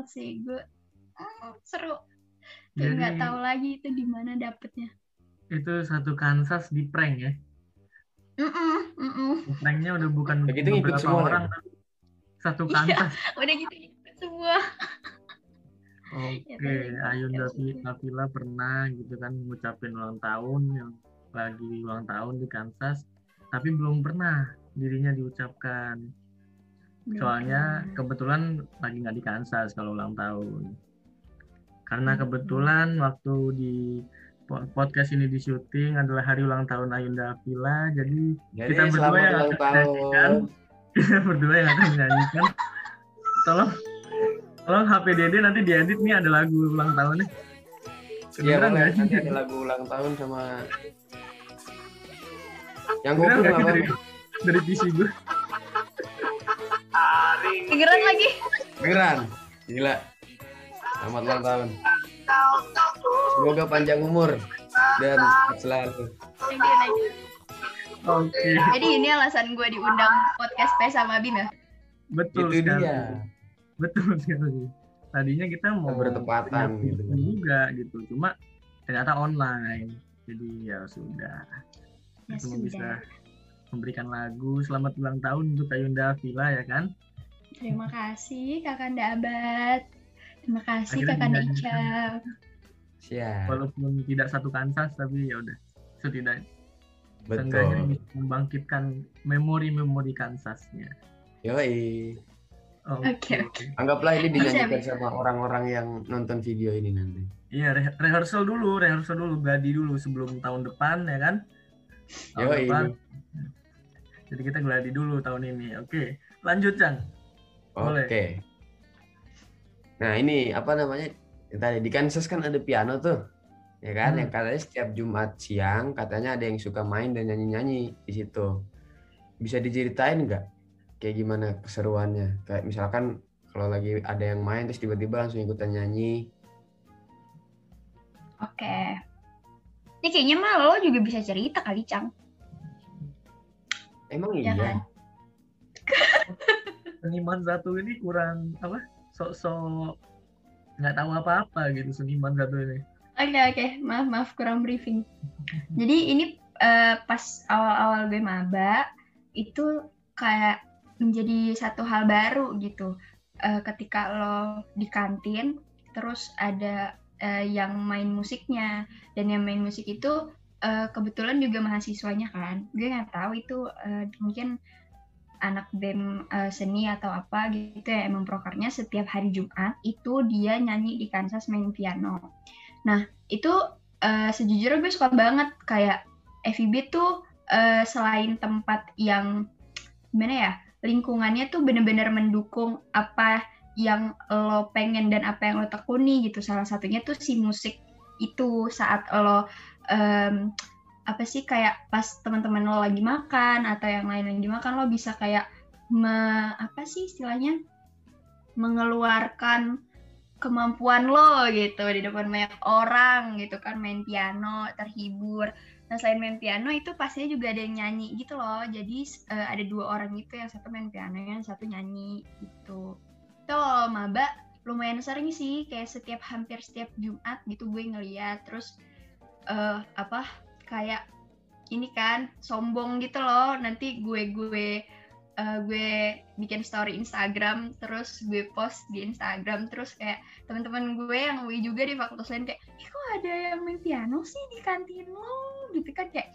banget sih gue mm, seru kayak nggak tahu lagi itu di mana dapetnya Itu satu Kansas di prank ya. Mm-mm, mm-mm. Pranknya udah bukan Begitu beberapa semua, orang, ya? satu Iya. Kansas. udah gitu gitu semua Oke, Ayunda ya sudah. Nafila pernah gitu kan ngucapin ulang tahun yang lagi ulang tahun di Kansas, tapi belum pernah dirinya diucapkan. Soalnya kebetulan lagi nggak di Kansas kalau ulang tahun. Karena Hmm. kebetulan waktu di po- podcast ini di syuting adalah hari ulang tahun Ayunda Nafila, jadi Jadi Kita berdua yang ulang akan tahun. menyanyikan. kita berdua yang akan menyanyikan. Tolong, tolong HP Dede nanti diedit nih ada lagu ulang tahunnya. Iya? Nanti ada lagu ulang tahun sama yang gue apa? dari, dari PC gue? Kegeran lagi Beneran. Gila. Selamat ulang tahun. Semoga panjang umur dan selalu. Oke, jadi ini alasan gue diundang podcast P sama Bim ya betul Itu sekali. dia. Betul sekali. Tadinya kita mau bertepatan gitu juga gitu, cuma ternyata online. Jadi ya sudah. ya bisa sudah memberikan lagu selamat ulang tahun untuk Ayunda Villa ya kan? Terima kasih kakanda Abad terima kasih Akhirnya kakanda dinyanyikan. Ica Siap. Walaupun tidak satu Kansas tapi ya udah setidaknya Betul. Bisa membangkitkan memori-memori Kansasnya. Yoi. Oke, oke. Anggaplah ini dinyanyikan sama orang-orang yang nonton video ini nanti. Iya, re- rehearsal dulu, rehearsal dulu, gladi dulu sebelum tahun depan ya kan? Tahun Yoi. depan. Jadi kita gladi dulu tahun ini. Oke, lanjut Cang. Oke. Nah ini apa namanya? Tadi di Kansas kan ada piano tuh, ya kan? Hmm. Yang katanya setiap Jumat siang katanya ada yang suka main dan nyanyi-nyanyi di situ. Bisa diceritain nggak? Kayak gimana keseruannya? Kayak misalkan kalau lagi ada yang main terus tiba-tiba langsung ikutan nyanyi. oke ini kayaknya mah lo juga bisa cerita kali Cang Emang Ya iya? kan? Seniman satu ini kurang apa? Sok-sok nggak tahu apa-apa gitu seniman satu ini. Oke oke, maaf maaf kurang briefing. Jadi ini eh, pas awal-awal gue maba itu kayak menjadi satu hal baru gitu. Eh, ketika lo di kantin, terus ada eh, yang main musiknya dan yang main musik itu eh, kebetulan juga mahasiswanya kan. Gue nggak tahu itu eh, mungkin anak bem eh, seni atau apa gitu ya emang prokernya setiap hari Jumat itu dia nyanyi di Kansas main piano. Nah itu eh, sejujurnya gue suka banget kayak FIB tuh eh, selain tempat yang gimana ya lingkungannya tuh bener-bener mendukung apa yang lo pengen dan apa yang lo tekuni gitu salah satunya tuh si musik itu saat lo em, apa sih kayak pas teman-teman lo lagi makan atau yang lain lagi makan lo bisa kayak me, apa sih istilahnya? Mengeluarkan kemampuan lo gitu di depan banyak orang gitu kan main piano terhibur. Nah selain main piano itu pastinya juga ada yang nyanyi gitu loh. Jadi eh, ada dua orang itu yang satu main piano yang satu nyanyi gitu. Itu maba lumayan sering sih kayak setiap hampir setiap Jumat gitu gue ngeliat. Terus eh apa kayak ini kan sombong gitu loh nanti gue gue eh, gue bikin story Instagram terus gue post di Instagram terus kayak teman-teman gue yang UI juga di fakultas lain kayak Ih, kok ada yang main piano sih di kantin lo gitu kan kayak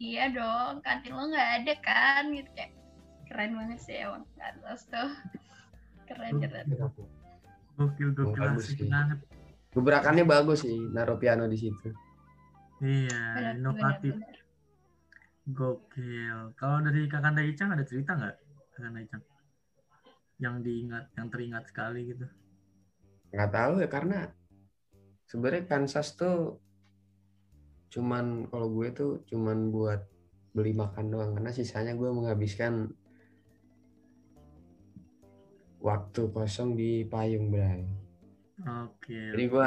iya dong kantin lo nggak ada kan gitu kayak keren banget sih emang Kansas tuh keren keren Gokil gokil Bagus asik sih. banget. Gebrakannya bagus sih, naruh piano di situ. Iya, Benar, inovatif. benar, benar. Gokil. Kalau dari Kakanda Icang ada cerita nggak? Kakanda Icang? Yang diingat, yang teringat sekali gitu. nggak tahu ya karena sebenarnya Kansas tuh cuman kalau gue tuh cuman buat beli makan doang karena sisanya gue menghabiskan waktu kosong di payung Bray. Oke. Jadi gue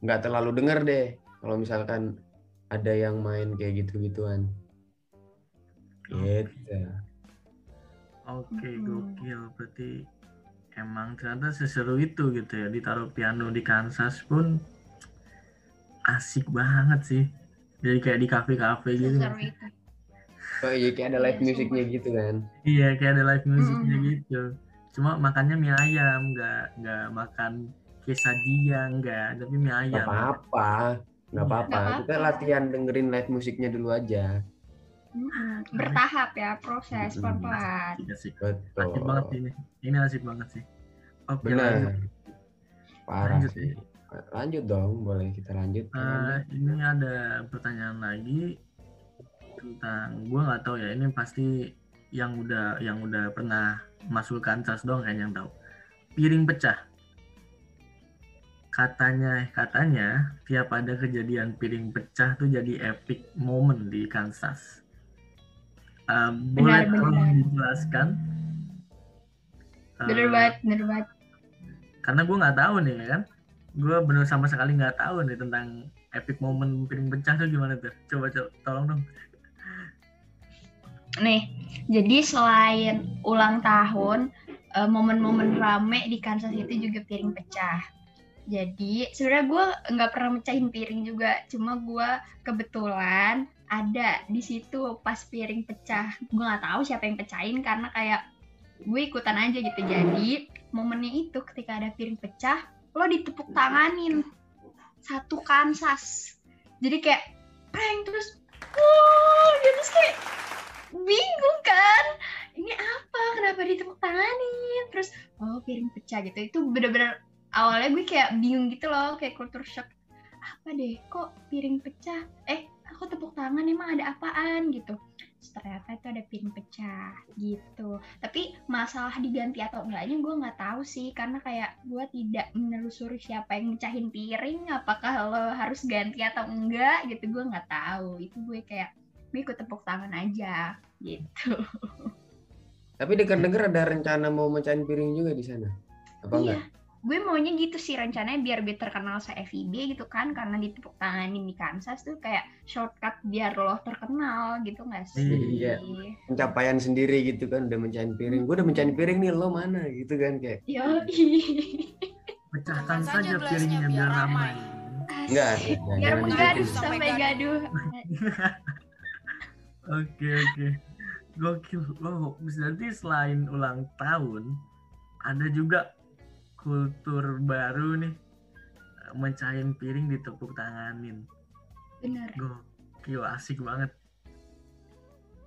nggak terlalu denger deh kalau misalkan ada yang main kayak gitu-gituan. Gitu. Oke, Hmm. gokil. Berarti emang ternyata seseru itu gitu ya ditaruh piano di Kansas pun asik banget sih jadi kayak di kafe-kafe gitu Seseru itu. Oh iya kayak ada live Iya, musiknya gitu kan. iya kayak ada live musiknya Mm-mm. gitu cuma makannya mie ayam nggak nggak makan quesadilla nggak tapi mie Gak ayam apa-apa. Gak apa-apa. Nggak Kita apa-apa. latihan dengerin live musiknya dulu aja. Mm-mm. Bertahap ya proses pelan-pelan. Asik banget Betul. ini ini asik banget sih oke Benar. lanjut. Parah Lanjut, sih. Lanjut dong, boleh kita lanjut. Eh, ini ada pertanyaan lagi tentang gue nggak tahu ya ini pasti yang udah yang udah pernah masuk Kansas dong kayaknya yang tahu piring pecah katanya katanya tiap ada kejadian piring pecah tuh jadi epic moment di Kansas Eh, boleh tolong benar. dijelaskan Eh, Bener banget, bener banget. karena gue nggak tahu nih ya kan gue bener sama sekali nggak tahu nih tentang epic moment piring pecah tuh gimana tuh coba coba tolong dong Nih, jadi selain ulang tahun, eh, momen-momen rame di Kansas itu juga piring pecah. Jadi sebenarnya gue nggak pernah mecahin piring juga, cuma gue kebetulan ada di situ pas piring pecah. Gue nggak tahu siapa yang pecahin karena kayak gue ikutan aja gitu. Jadi momennya itu ketika ada piring pecah, lo ditepuk tanganin. Satu Kansas. Jadi kayak prank terus, wow, gitu. Terus kayak bingung kan. Ini apa? Kenapa ditepuk tanganin? Terus oh piring pecah gitu. Itu bener-bener awalnya gue kayak bingung gitu loh kayak culture shock. Apa deh kok piring pecah? Eh aku tepuk tangan emang ada apaan? Gitu. Terus ternyata itu ada piring pecah gitu. Tapi masalah diganti atau enggaknya gue nggak tahu sih karena kayak gue tidak menelusuri siapa yang mecahin piring apakah lo harus ganti atau enggak gitu. Gue nggak tahu. Itu gue kayak gue ikut tepuk tangan aja gitu. Tapi denger-denger ada rencana mau mecahin piring juga di sana. Apa iya. enggak? Gue maunya gitu sih rencananya biar gue terkenal se FIB gitu kan karena ditepuk tanganin di Kansas tuh kayak shortcut biar lo terkenal gitu nggak sih Iya. Pencapaian sendiri gitu kan udah mecahin piring. Gue udah mecahin piring nih, lo mana gitu kan kayak. Yo, pecahkan saja piringnya biar biar ramai. Enggak, biar menggaduh. Sampai gaduh oke oke gokil wow berarti selain ulang tahun ada juga kultur baru nih mecahin piring ditepuk tanganin bener gokil asik banget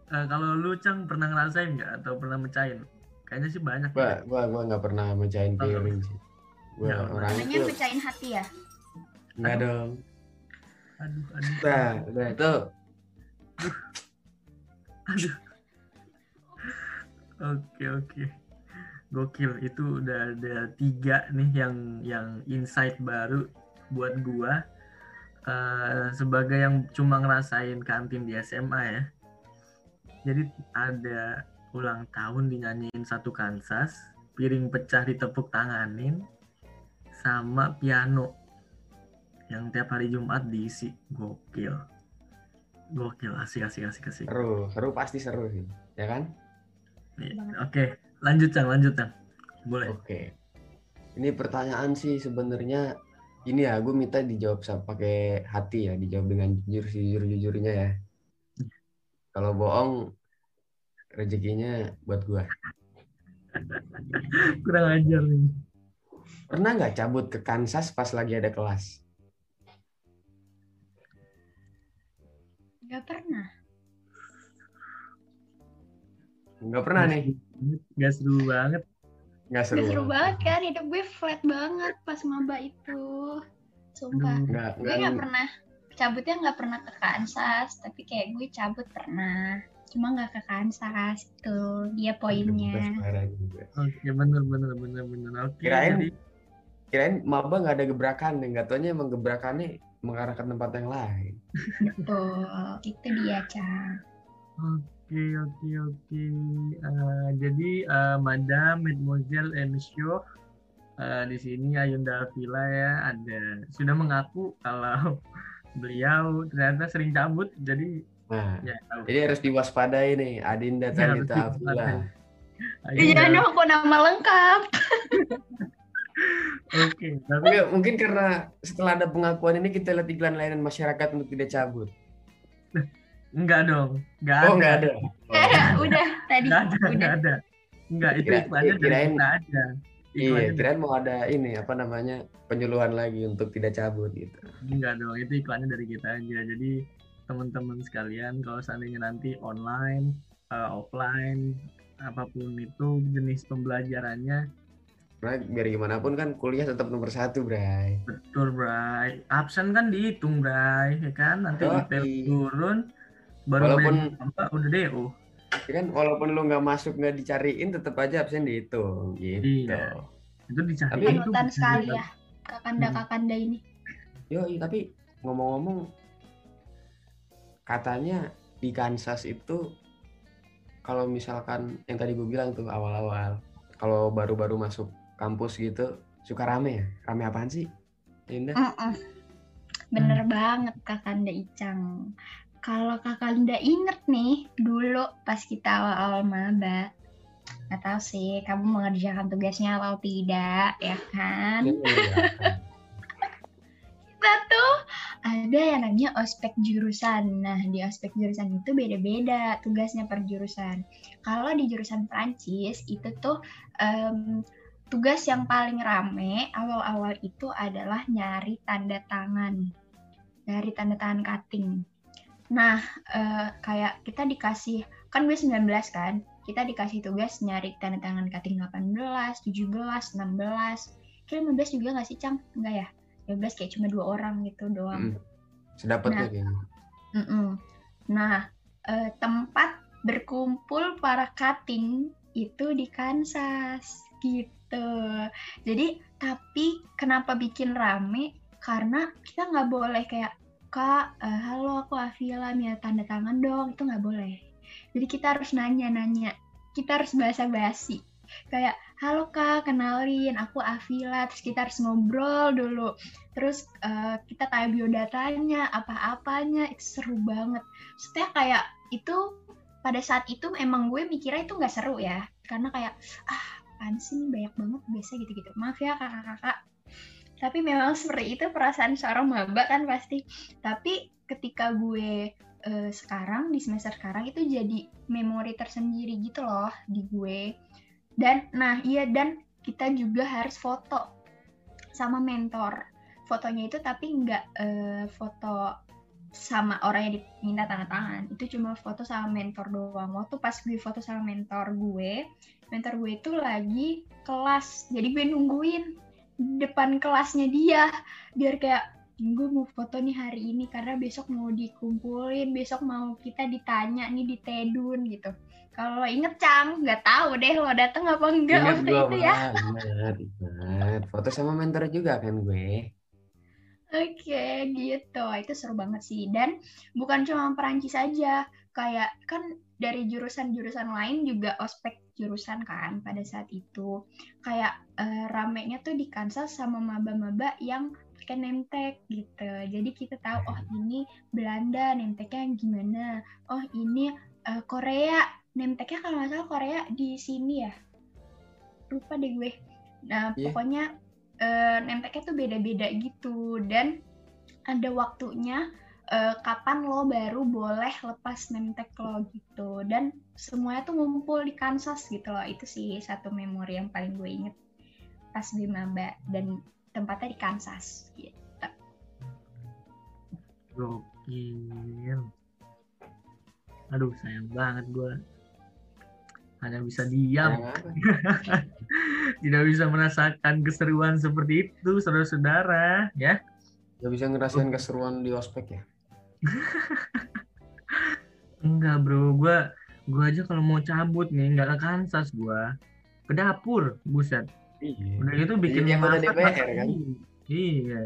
Eh, kalau lu Cang pernah ngerasain nggak atau pernah mecahin kayaknya sih banyak Gua, ya. gua, gua nggak pernah mecahin Oh. piring sih. Gua Ya, orang itu pecahin hati ya enggak dong. aduh aduh Nah, udah itu Aduh. Oke oke. Gokil itu udah ada tiga nih yang yang insight baru buat gua Eh, sebagai yang cuma ngerasain kantin di SMA ya. Jadi ada ulang tahun dinyanyiin satu Kansas, piring pecah ditepuk tanganin, sama piano yang tiap hari Jumat diisi. Gokil. Gokil, asik asik asik asik. seru, seru pasti seru sih. Ya kan? Iya, Oke, lanjut Cang, lanjut Cang. Boleh. Oke. Ini pertanyaan sih sebenarnya ini ya, gue minta dijawab sama pakai hati ya, dijawab dengan jujur jujur jujurnya ya. Kalau bohong rezekinya buat gua. Kurang ajar nih. Pernah nggak cabut ke Kansas pas lagi ada kelas? nggak pernah Nggak pernah nih. Gak seru banget. Nggak seru. Nggak seru banget kan hidup gue flat banget pas maba itu sumpah. Nggak, gue nggak. pernah cabutnya nggak pernah ke Kansas tapi kayak gue cabut pernah cuma nggak ke Kansas itu dia poinnya. Oke, bener bener bener bener. Oke. Kirain jadi kirain maba nggak ada gebrakan nih, nggak taunya emang gebrakannya mengarah ke tempat yang lain. betul itu dia Cang Oke oke oke. Eh, jadi eh, Madam, Mademoiselle, and Monsieur eh, di sini Ayunda Villa ya ada sudah mengaku kalau beliau ternyata sering cabut jadi Nah, ya tahu. jadi harus diwaspadai nih Adinda Ya, Afila. diwaspadai. Ayo, Iya dong, aku nama lengkap. Oke, tapi Tapi mungkin karena setelah ada pengakuan ini kita lihat iklan layanan masyarakat untuk tidak cabut. enggak dong. Enggak Oh ada. nggak ada. Eh, udah tadi. Enggak ada, Udah. enggak ada. Enggak, itu Kira- iklannya dari kirain- kita aja. Iya, kirain mau ada ini apa namanya penyuluhan lagi untuk tidak cabut gitu. Enggak dong, itu iklannya dari kita aja. Jadi teman-teman sekalian kalau seandainya nanti online, eh, offline, apa pun itu jenis pembelajarannya, Karena biar gimana pun kan kuliah tetap nomor satu, Bray. betul Bray. Absen kan dihitung Bray, ya kan? Nanti. IPL turun, baru Walaupun- apa, udah DO. Ya kan walaupun lu nggak masuk nggak dicariin tetap aja absen dihitung gitu. Iya. Itu dicari Tapi- Panutan sekali ya. Kakanda-kakanda ini. Yo, tapi ngomong-ngomong katanya di Kansas itu kalau misalkan yang tadi gue bilang tuh awal-awal kalau baru-baru masuk kampus gitu suka rame ya? Rame apaan sih? Indah? Mm-mm. Bener banget Kakanda Icang. Kalau Kakanda inget nih dulu pas kita awal-awal maba, nggak tahu sih kamu mengerjakan tugasnya atau tidak, ya kan? Iya. Kita tuh ada yang namanya ospek jurusan. Nah di ospek jurusan itu beda-beda tugasnya per jurusan. Kalau di jurusan Prancis itu tuh em, tugas yang paling rame awal-awal itu adalah nyari tanda tangan. Nyari tanda tangan cutting. Nah, eh, kayak kita dikasih, kan gue 19 kan, kita dikasih tugas nyari tanda tangan cutting 18, 17, 16. Kira 15 juga nggak sih, Cang? Enggak ya? 15 kayak cuma dua orang gitu doang. Mm. Sedapatnya Nah. kayaknya. Mm-mm. Nah, eh, tempat berkumpul para cutting itu di Kansas gitu. Jadi, tapi kenapa bikin rame? Karena kita nggak boleh kayak kak, eh, halo aku Avila minta tanda tangan dong, itu nggak boleh. Jadi kita harus nanya-nanya, kita harus basa-basi. Kayak, halo kak, kenalin, aku Avila, terus kita harus ngobrol dulu. Terus eh, kita tanya biodatanya, apa-apanya, itu seru banget. Maksudnya kayak itu pada saat itu emang gue mikirnya itu nggak seru ya, karena kayak ah ini banyak banget biasa gitu-gitu. Maaf ya kakak-kakak. Tapi memang seperti itu perasaan seorang maba kan pasti. Tapi ketika gue eh, sekarang di semester sekarang itu jadi memori tersendiri gitu loh di gue. Dan nah iya dan kita juga harus foto sama mentor. Fotonya itu tapi nggak eh, foto sama orang yang diminta tanda tangan. Itu cuma foto sama mentor doang. Waktu pas gue foto sama mentor gue mentor gue itu lagi kelas. Jadi gue nungguin depan kelasnya dia biar kayak gue mau foto nih hari ini karena besok mau dikumpulin besok mau kita ditanya nih di Tedun gitu kalau inget Cang nggak tahu deh lo dateng apa enggak Ingat waktu itu ya ingat, ingat. Foto sama mentor juga kan gue. Oke, gitu. Itu seru banget sih. Dan bukan cuma Perancis aja, kayak kan dari jurusan-jurusan lain juga ospek jurusan kan pada saat itu. Kayak eh, ramenya tuh di Kansas sama maba-maba yang pakai name tag gitu. Jadi kita tahu oh ini Belanda name tagnya yang gimana. Oh ini eh, Korea name tagnya kalau nggak salah Korea di sini ya. Lupa deh gue. Nah, Iya. pokoknya name tag-nya tuh beda-beda gitu dan ada waktunya eh, kapan lo baru boleh lepas name tag lo gitu dan semuanya tuh ngumpul di Kansas gitu loh itu sih satu memori yang paling gue inget pas di maba dan tempatnya di Kansas gitu. Gokil. Aduh, sayang banget gue. Hanya bisa diam, tidak bisa merasakan keseruan seperti itu, saudara-saudara. Ya, Gak bisa ngerasain keseruan di ospek ya? Enggak bro. Gue, gue aja kalau mau cabut nih, nggak ke Kansas gue, ke dapur, buset. Iya. Udah gitu bikin Jadi masak, DPR, masak kan? Iya.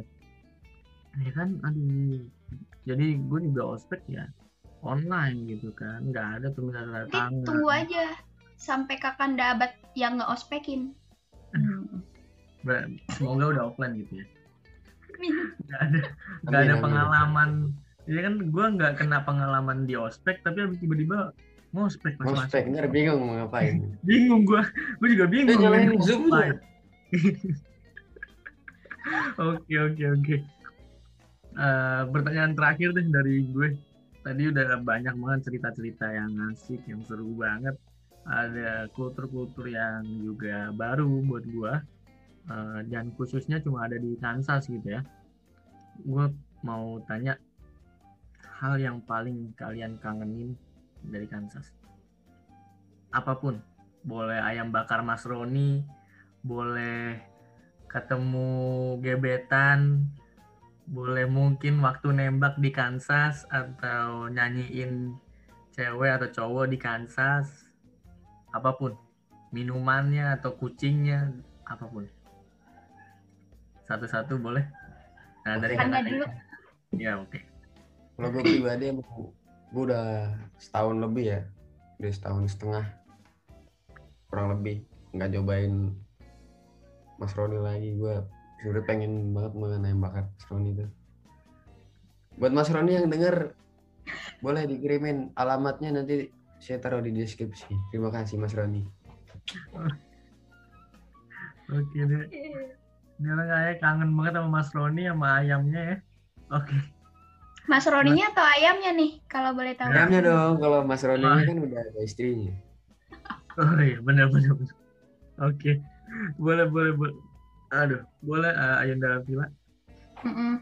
Ya kan, aduh. Jadi gue juga ospek ya online gitu kan, nggak ada Nanti tangan. tunggu aja sampai kakanda abad yang nggak ospekin. Hmm. Semoga udah offline gitu ya. Nggak ada, nggak ada amin. Ya kan gue nggak kena pengalaman di ospek, tapi habis tiba-tiba ngospek pas ngospek ntar bingung mau ngapain bingung gua gua juga bingung Eh, nyalain Mau Zoom. Oke oke oke. Eh, pertanyaan terakhir deh dari gue. Tadi udah banyak banget cerita-cerita yang asik, yang seru banget. Ada kultur-kultur yang juga baru buat gue. Eh, dan khususnya cuma ada di Kansas gitu ya. Gue mau tanya hal yang paling kalian kangenin dari Kansas. Apa pun, boleh ayam bakar Mas Roni, boleh ketemu gebetan, boleh mungkin waktu nembak di Kansas atau nyanyiin cewek atau cowok di Kansas, apa pun, minumannya atau kucingnya, apa pun. Satu-satu boleh. Nah dari Anda dulu. Ya oke. Kalau gue pribadi gue udah setahun lebih ya udah setahun setengah kurang lebih nggak cobain Mas Roni lagi gue sebenernya pengen banget ayam bakar Mas Roni itu buat Mas Roni yang denger boleh dikirimin alamatnya nanti saya taruh di deskripsi terima kasih Mas Roni Oke deh. Ini orang kayak kangen banget sama Mas Roni sama ayamnya ya. Oke. Mas Roninya atau ayamnya nih kalau boleh tahu? ayamnya dong kalau Mas Roni ini kan udah ada istrinya Oh iya, benar benar benar. Oke. Boleh boleh boleh. Aduh, boleh uh, Ayunda Vila. Mm-mm.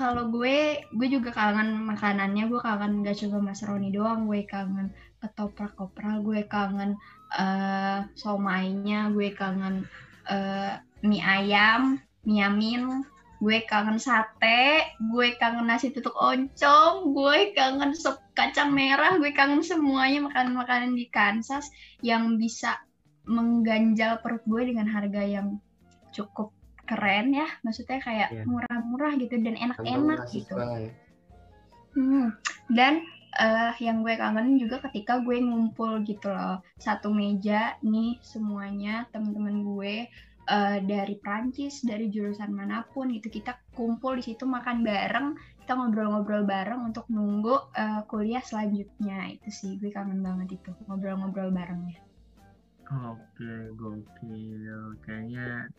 Kalau gue, gue juga kangen makanannya. Gue kangen gak cuma Mas Roni doang. Gue kangen ketoprak kopral. Gue kangen eh somainya. Gue kangen eh, mie ayam, mie amin. Gue kangen sate. Gue kangen nasi tutuk oncom. Gue kangen sop kacang merah. Gue kangen semuanya makanan-makanan di Kansas yang bisa mengganjal perut gue dengan harga yang cukup keren ya maksudnya kayak Iya. murah-murah gitu dan enak-enak gitu ya. Hmm, dan eh, yang gue kangen juga ketika gue ngumpul gitu loh satu meja nih semuanya teman-teman gue eh, dari Prancis dari jurusan mana pun gitu kita kumpul di situ makan bareng kita ngobrol-ngobrol bareng untuk nunggu eh, kuliah selanjutnya itu sih gue kangen banget itu ngobrol-ngobrol barengnya Oke, gokil. Kayaknya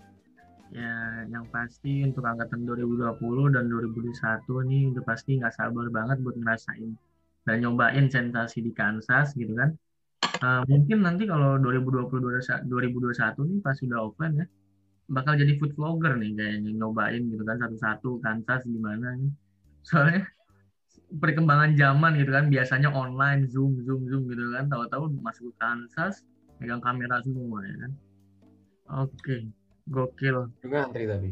ya yang pasti untuk angkatan 2020 dan 2021 nih udah pasti nggak sabar banget buat ngerasain dan nyobain sensasi di Kansas gitu kan. Eh, mungkin nanti kalau 2020 2021 nih pas sudah offline ya bakal jadi food vlogger nih kayaknya nyobain gitu kan satu-satu Kansas gimana nih. Soalnya perkembangan zaman gitu kan biasanya online zoom zoom zoom gitu kan tahu-tahu masuk ke Kansas megang kamera semua ya kan. Oke, gokil. juga antri tapi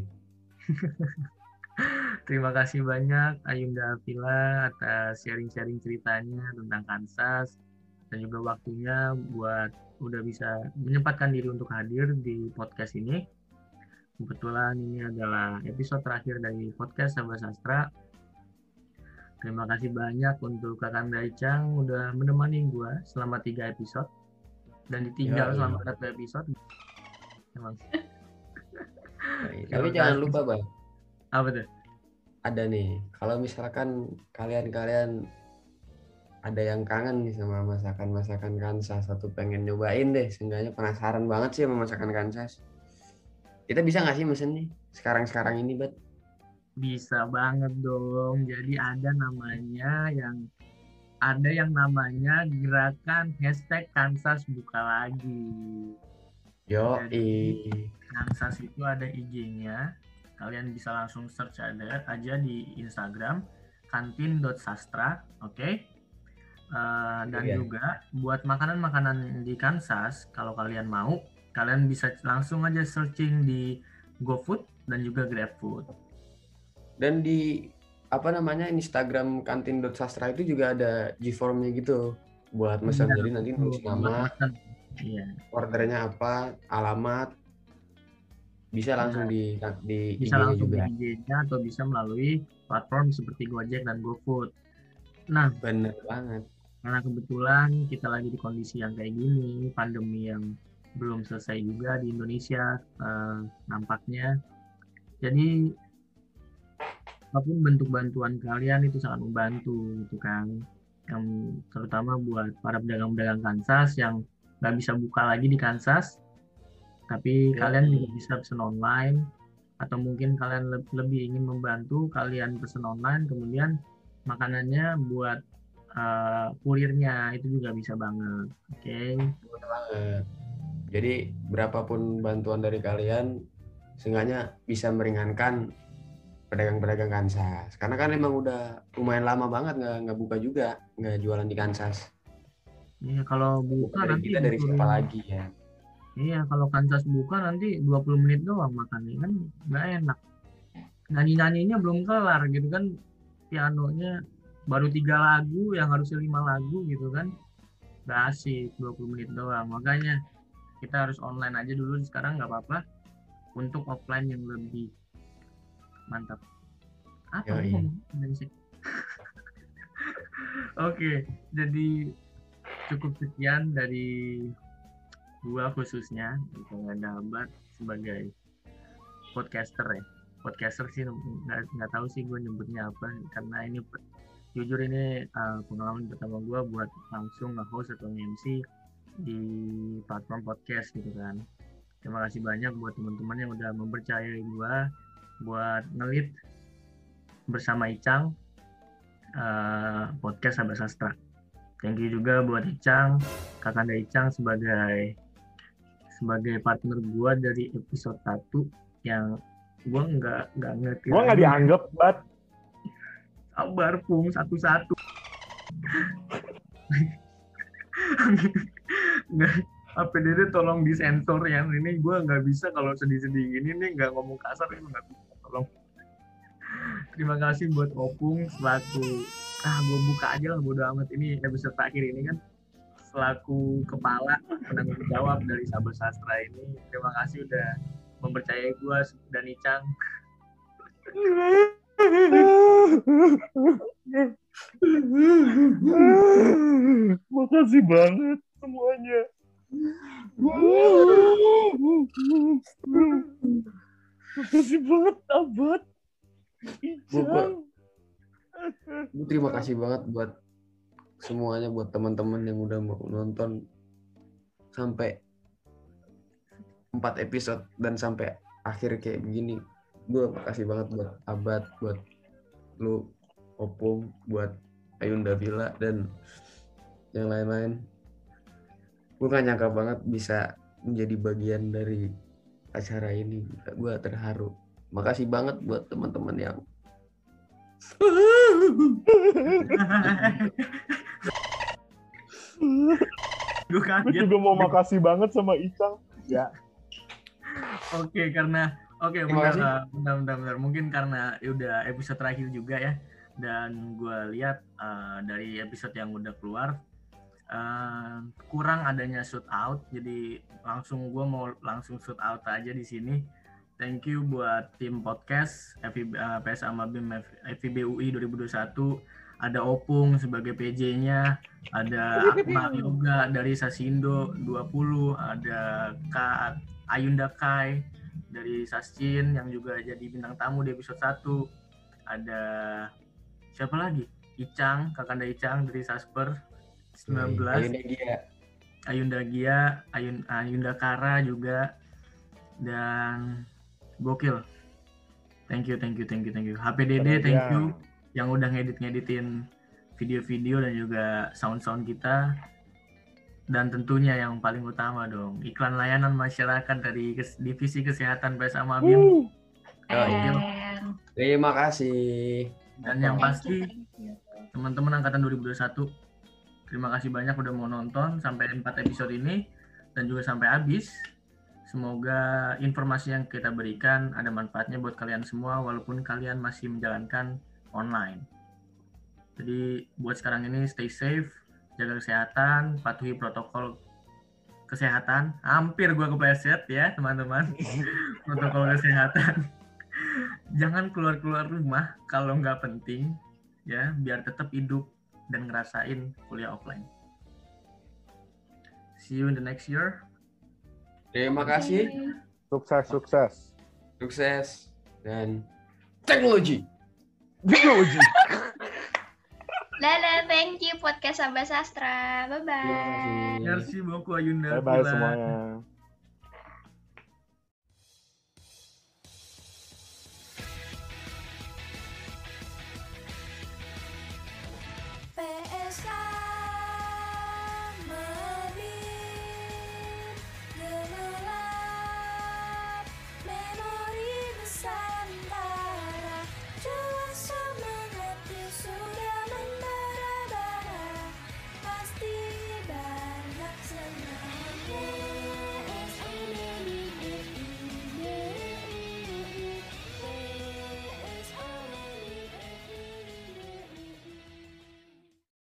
Terima kasih banyak Ayunda Vila atas sharing-sharing ceritanya tentang Kansas dan juga waktunya buat udah bisa menyempatkan diri untuk hadir di podcast ini. Kebetulan ini adalah episode terakhir dari podcast Sahabat Sastra. Terima kasih banyak untuk Kakak Daicang udah menemani gua selama tiga episode dan ditinggal Ya, selama satu episode. Emang tapi Terima jangan lupa bang apa tuh? ada nih kalau misalkan kalian-kalian ada yang kangen nih sama masakan-masakan Kansas atau pengen nyobain deh seenggaknya penasaran banget sih sama masakan Kansas kita bisa nggak sih mesen nih sekarang-sekarang ini bat Bisa banget dong. Jadi ada namanya yang ada yang namanya gerakan hashtag Kansas buka lagi. yo Jadi- Kansas itu ada IG-nya. Kalian bisa langsung search ada aja di Instagram kantin.sastra, oke? Eh, dan Iya. juga buat makanan-makanan di Kansas, kalau kalian mau, kalian bisa langsung aja searching di GoFood dan juga GrabFood. dan di apa namanya Instagram kantin.sastra itu juga ada G-formnya gitu buat mesen Iya, jadi nanti nulis nama. Iya. ordernya apa alamat bisa langsung di di bisa IG-nya langsung juga di IG-nya atau bisa melalui platform seperti Gojek dan GoFood. Nah, bener banget karena kebetulan kita lagi di kondisi yang kayak gini, pandemi yang belum selesai juga di Indonesia eh, nampaknya. Jadi apa pun bentuk bantuan kalian itu sangat membantu gitu kan. yang terutama buat para pedagang-pedagang Kansas yang nggak bisa buka lagi di Kansas tapi Ya. kalian juga bisa pesen online atau mungkin kalian le- lebih ingin membantu kalian pesen online kemudian makanannya buat eh, kurirnya itu juga bisa banget oke banget. Jadi berapapun bantuan dari kalian, seenggaknya bisa meringankan pedagang-pedagang Kansas. Karena kan emang udah lumayan lama banget nggak nggak buka juga, nggak jualan di Kansas. Iya kalau buka Dari nanti kita dari siapa lagi ya? Iya kalau Kansas buka nanti 20 menit doang makannya kan nggak enak. Nyanyi nyanyinya belum kelar gitu kan pianonya baru tiga lagu yang harusnya lima lagu gitu kan. Nggak asik 20 menit doang. Makanya kita harus online aja dulu sekarang nggak apa-apa. Untuk offline yang lebih mantap. Apa Yoi. gua ngomong Indonesia? Oke, jadi cukup sekian dari gua khususnya gitu. Ada Abad sebagai podcaster ya. Podcaster sih nggak nggak tahu sih gue nyebutnya apa karena ini jujur ini uh, pengalaman pertama gue buat langsung nge-host atau nge-MC di platform podcast gitu kan terima kasih banyak buat teman-teman yang udah mempercayai gue buat ngelit bersama Icang uh, podcast Sahabat Sastra thank you juga buat Icang Kakanda Icang sebagai sebagai partner gua dari episode 1 yang gua nggak nggak ngerti Gua nggak dianggap, bat. Sabar pung satu-satu. Nggak APDD tolong disensor ya. Ini gua nggak bisa kalau sedih-sedih gini nih nggak ngomong kasar itu nggak bisa. Tolong. Terima kasih buat Opung selaku ah gue buka aja lah bodo amat. Ini episode terakhir ini kan. Selaku kepala penanggung jawab dari Sahabat Sastra ini. Terima kasih udah mempercayai gue dan Icang Makasih banget semuanya. Makasih banget, Abad. Ijang. Gue terima kasih banget buat semuanya, buat teman-teman yang udah mau nonton sampai empat episode dan sampai akhir kayak begini. Gue makasih banget buat Abad, buat lu, Opung, buat Ayunda Villa dan yang lain-lain. Gue gak nyangka banget bisa menjadi bagian dari acara ini. Gue terharu. Makasih banget buat teman-teman yang gue juga mau makasih banget sama Icang. Oke, karena oke Terima benar, uh, benar, benar, benar. Mungkin karena ya udah episode terakhir juga ya, dan gue lihat uh, dari episode yang udah keluar uh, kurang adanya shoot out, jadi langsung gue mau langsung shoot out aja di sini. Thank you buat tim podcast FIB, uh, PS sama BIM FIB UI 2021. Ada Opung sebagai PJ-nya, ada Akmal juga dari Sasindo 20, ada Kak Ayunda Kai dari Sascin yang juga jadi bintang tamu di episode 1. Ada siapa lagi? Icang, Kakanda Icang dari Sasper 19. Ayunda Gia. Ayunda Gia, Ayun, Ayunda Kara juga dan gokil. Thank you, thank you, thank you, thank you. HPDD, thank you yang udah ngedit-ngeditin video-video dan juga sound-sound kita. Dan tentunya yang paling utama dong, iklan layanan masyarakat dari kes- Divisi Kesehatan PSA Mabim. Uh. Keren. Terima kasih. Dan yang pasti teman-teman angkatan 2021 terima kasih banyak udah mau nonton sampai 4 episode ini dan juga sampai habis semoga informasi yang kita berikan ada manfaatnya buat kalian semua walaupun kalian masih menjalankan online jadi buat sekarang ini stay safe jaga kesehatan patuhi protokol kesehatan hampir gua kepleset ya teman-teman protokol kesehatan jangan keluar-keluar rumah kalau nggak penting ya biar tetap hidup dan ngerasain kuliah offline. See you in the next year. Terima kasih. sukses, sukses. Sukses dan teknologi. Teknologi. Dadah, thank you podcast Sabah Sastra. Bye bye. Terima kasih. Merci beaucoup Ayunda. Bye bye semuanya.